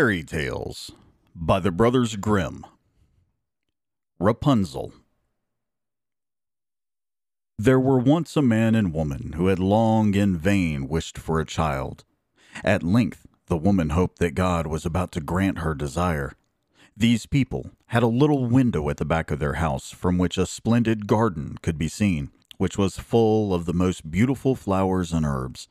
Fairy Tales by the Brothers Grimm. Rapunzel. There were once a man and woman who had long in vain wished for a child. At length, the woman hoped that God was about to grant her desire. These people had a little window at the back of their house from which a splendid garden could be seen, which was full of the most beautiful flowers and herbs.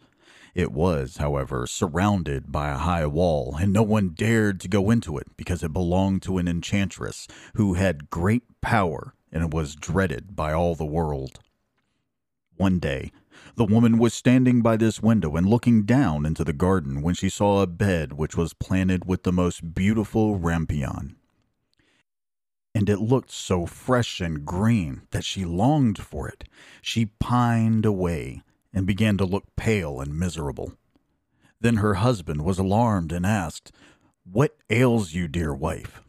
It was, however, surrounded by a high wall, and no one dared to go into it because it belonged to an enchantress who had great power and was dreaded by all the world. One day, the woman was standing by this window and looking down into the garden when she saw a bed which was planted with the most beautiful rampion. And it looked so fresh and green that she longed for it. She pined away and began to look pale and miserable. Then her husband was alarmed and asked, What ails you, dear wife?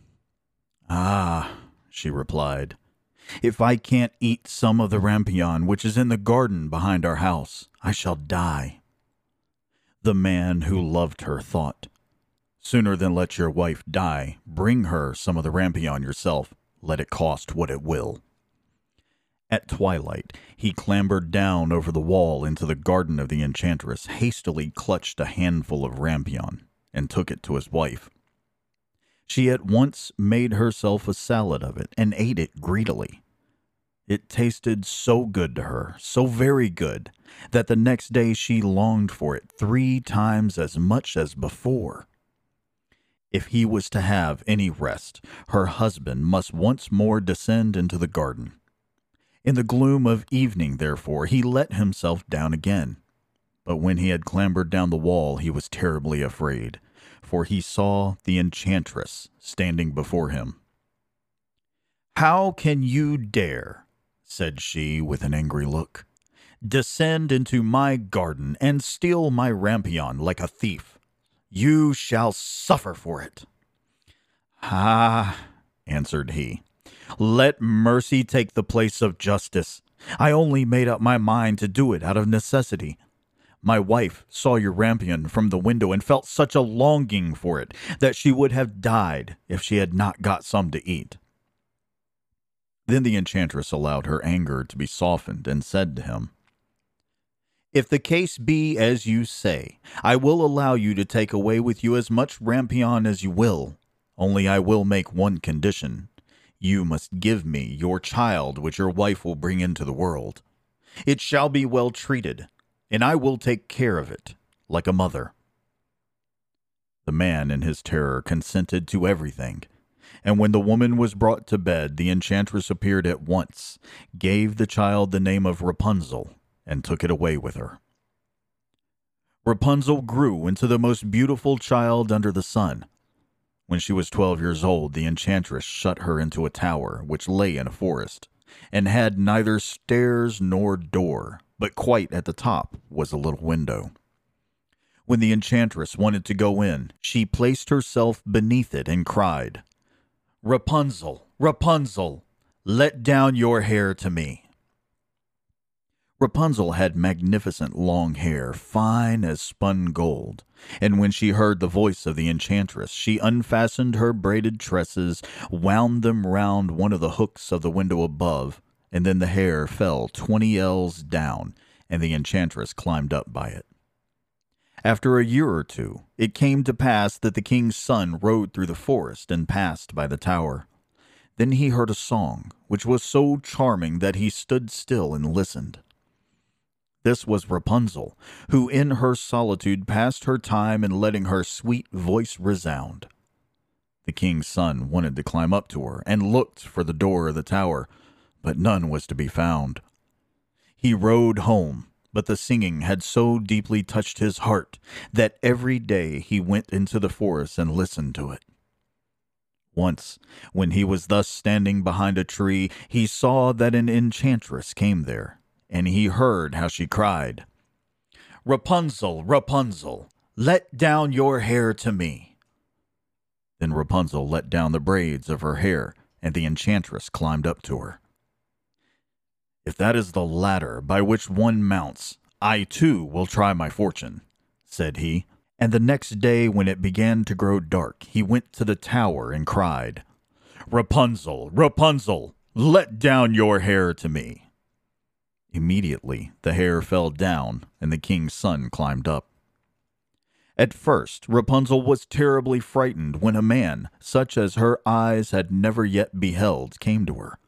Ah, she replied, if I can't eat some of the rampion which is in the garden behind our house, I shall die. The man who loved her thought, Sooner than let your wife die, bring her some of the rampion yourself, let it cost what it will. At twilight, he clambered down over the wall into the garden of the enchantress, hastily clutched a handful of rampion, and took it to his wife. She at once made herself a salad of it and ate it greedily. It tasted so good to her, so very good, that the next day she longed for it three times as much as before. If he was to have any rest, her husband must once more descend into the garden. In the gloom of evening, therefore, he let himself down again. But when he had clambered down the wall, he was terribly afraid, for he saw the enchantress standing before him. How can you dare, said she with an angry look, descend into my garden and steal my rampion like a thief? You shall suffer for it. Ah, answered he, let mercy take the place of justice. I only made up my mind to do it out of necessity. My wife saw your rampion from the window and felt such a longing for it that she would have died if she had not got some to eat. Then the enchantress allowed her anger to be softened and said to him, If the case be as you say, I will allow you to take away with you as much rampion as you will, only I will make one condition you must give me your child which your wife will bring into the world. It shall be well treated, and I will take care of it, like a mother. The man in his terror consented to everything, and when the woman was brought to bed, the enchantress appeared at once, gave the child the name of Rapunzel, and took it away with her. Rapunzel grew into the most beautiful child under the sun, when she was twelve years old, the enchantress shut her into a tower which lay in a forest, and had neither stairs nor door, but quite at the top was a little window. When the enchantress wanted to go in, she placed herself beneath it and cried, Rapunzel, Rapunzel, let down your hair to me. Rapunzel had magnificent long hair, fine as spun gold, and when she heard the voice of the enchantress, she unfastened her braided tresses, wound them round one of the hooks of the window above, and then the hair fell twenty ells down, and the enchantress climbed up by it. After a year or two, it came to pass that the king's son rode through the forest and passed by the tower. Then he heard a song, which was so charming that he stood still and listened. This was Rapunzel, who in her solitude passed her time in letting her sweet voice resound. The king's son wanted to climb up to her and looked for the door of the tower, but none was to be found. He rode home, but the singing had so deeply touched his heart that every day he went into the forest and listened to it. Once, when he was thus standing behind a tree, he saw that an enchantress came there and he heard how she cried, Rapunzel, Rapunzel, let down your hair to me. Then Rapunzel let down the braids of her hair, and the enchantress climbed up to her. If that is the ladder by which one mounts, I too will try my fortune, said he, And the next day, when it began to grow dark, he went to the tower and cried, Rapunzel, Rapunzel, let down your hair to me. Immediately the hair fell down, and the king's son climbed up. At first, Rapunzel was terribly frightened when a man, such as her eyes had never yet beheld, came to her.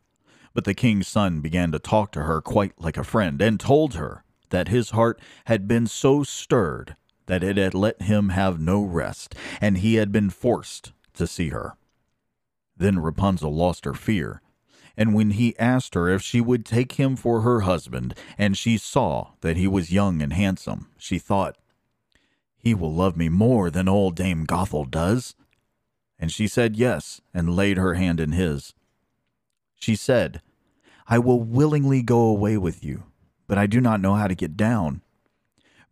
But the king's son began to talk to her quite like a friend, and told her that his heart had been so stirred that it had let him have no rest, and he had been forced to see her. Then Rapunzel lost her fear, and when he asked her if she would take him for her husband, and she saw that he was young and handsome, she thought, He will love me more than old Dame Gothel does. And she said yes, and laid her hand in his. She said, I will willingly go away with you, but I do not know how to get down.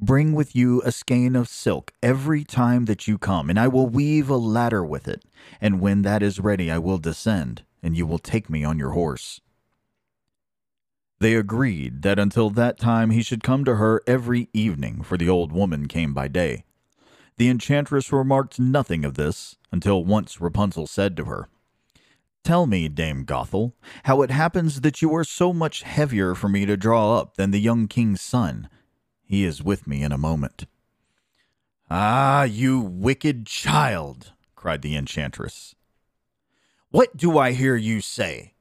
Bring with you a skein of silk every time that you come, and I will weave a ladder with it. And when that is ready, I will descend, and you will take me on your horse. They agreed that until that time he should come to her every evening, for the old woman came by day. The enchantress remarked nothing of this until once Rapunzel said to her, Tell me, Dame Gothel, how it happens that you are so much heavier for me to draw up than the young king's son. He is with me in a moment. Ah, you wicked child, cried the enchantress. What do I hear you say?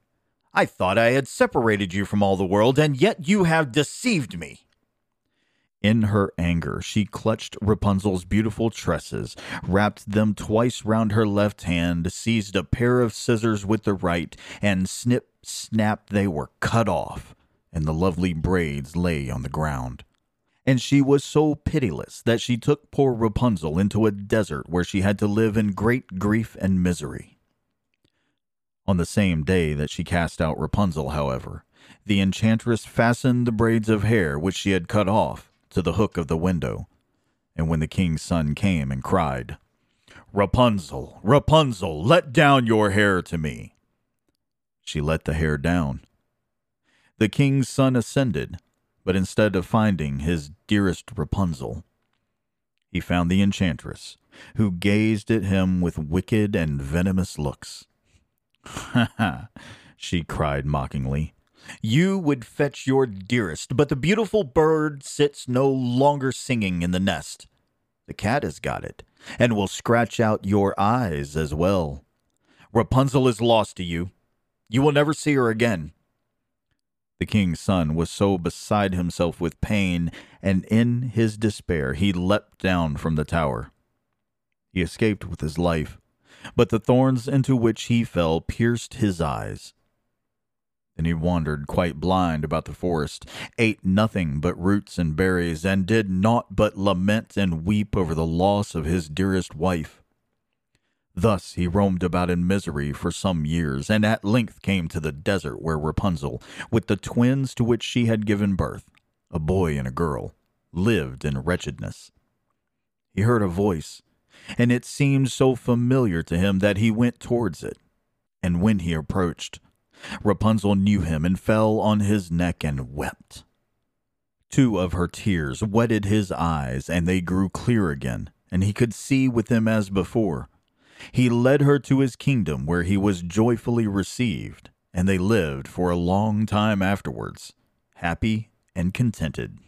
I thought I had separated you from all the world, and yet you have deceived me. In her anger, she clutched Rapunzel's beautiful tresses, wrapped them twice round her left hand, seized a pair of scissors with the right, and snip, snap, they were cut off, and the lovely braids lay on the ground. And she was so pitiless that she took poor Rapunzel into a desert where she had to live in great grief and misery. On the same day that she cast out Rapunzel, however, the enchantress fastened the braids of hair which she had cut off to the hook of the window, and when the king's son came and cried, Rapunzel, Rapunzel, let down your hair to me, she let the hair down. The king's son ascended, but instead of finding his dearest Rapunzel, he found the enchantress, who gazed at him with wicked and venomous looks. She cried mockingly. You would fetch your dearest, but the beautiful bird sits no longer singing in the nest. The cat has got it, and will scratch out your eyes as well. Rapunzel is lost to you. You will never see her again. The king's son was so beside himself with pain, and in his despair he leapt down from the tower. He escaped with his life, but the thorns into which he fell pierced his eyes. Then he wandered quite blind about the forest, ate nothing but roots and berries, and did naught but lament and weep over the loss of his dearest wife. Thus he roamed about in misery for some years, and at length came to the desert where Rapunzel, with the twins to which she had given birth, a boy and a girl, lived in wretchedness. He heard a voice, and it seemed so familiar to him that he went towards it. And when he approached, Rapunzel knew him and fell on his neck and wept. Two of her tears wetted his eyes, and they grew clear again, and he could see with them as before. He led her to his kingdom, where he was joyfully received, and they lived for a long time afterwards, happy and contented.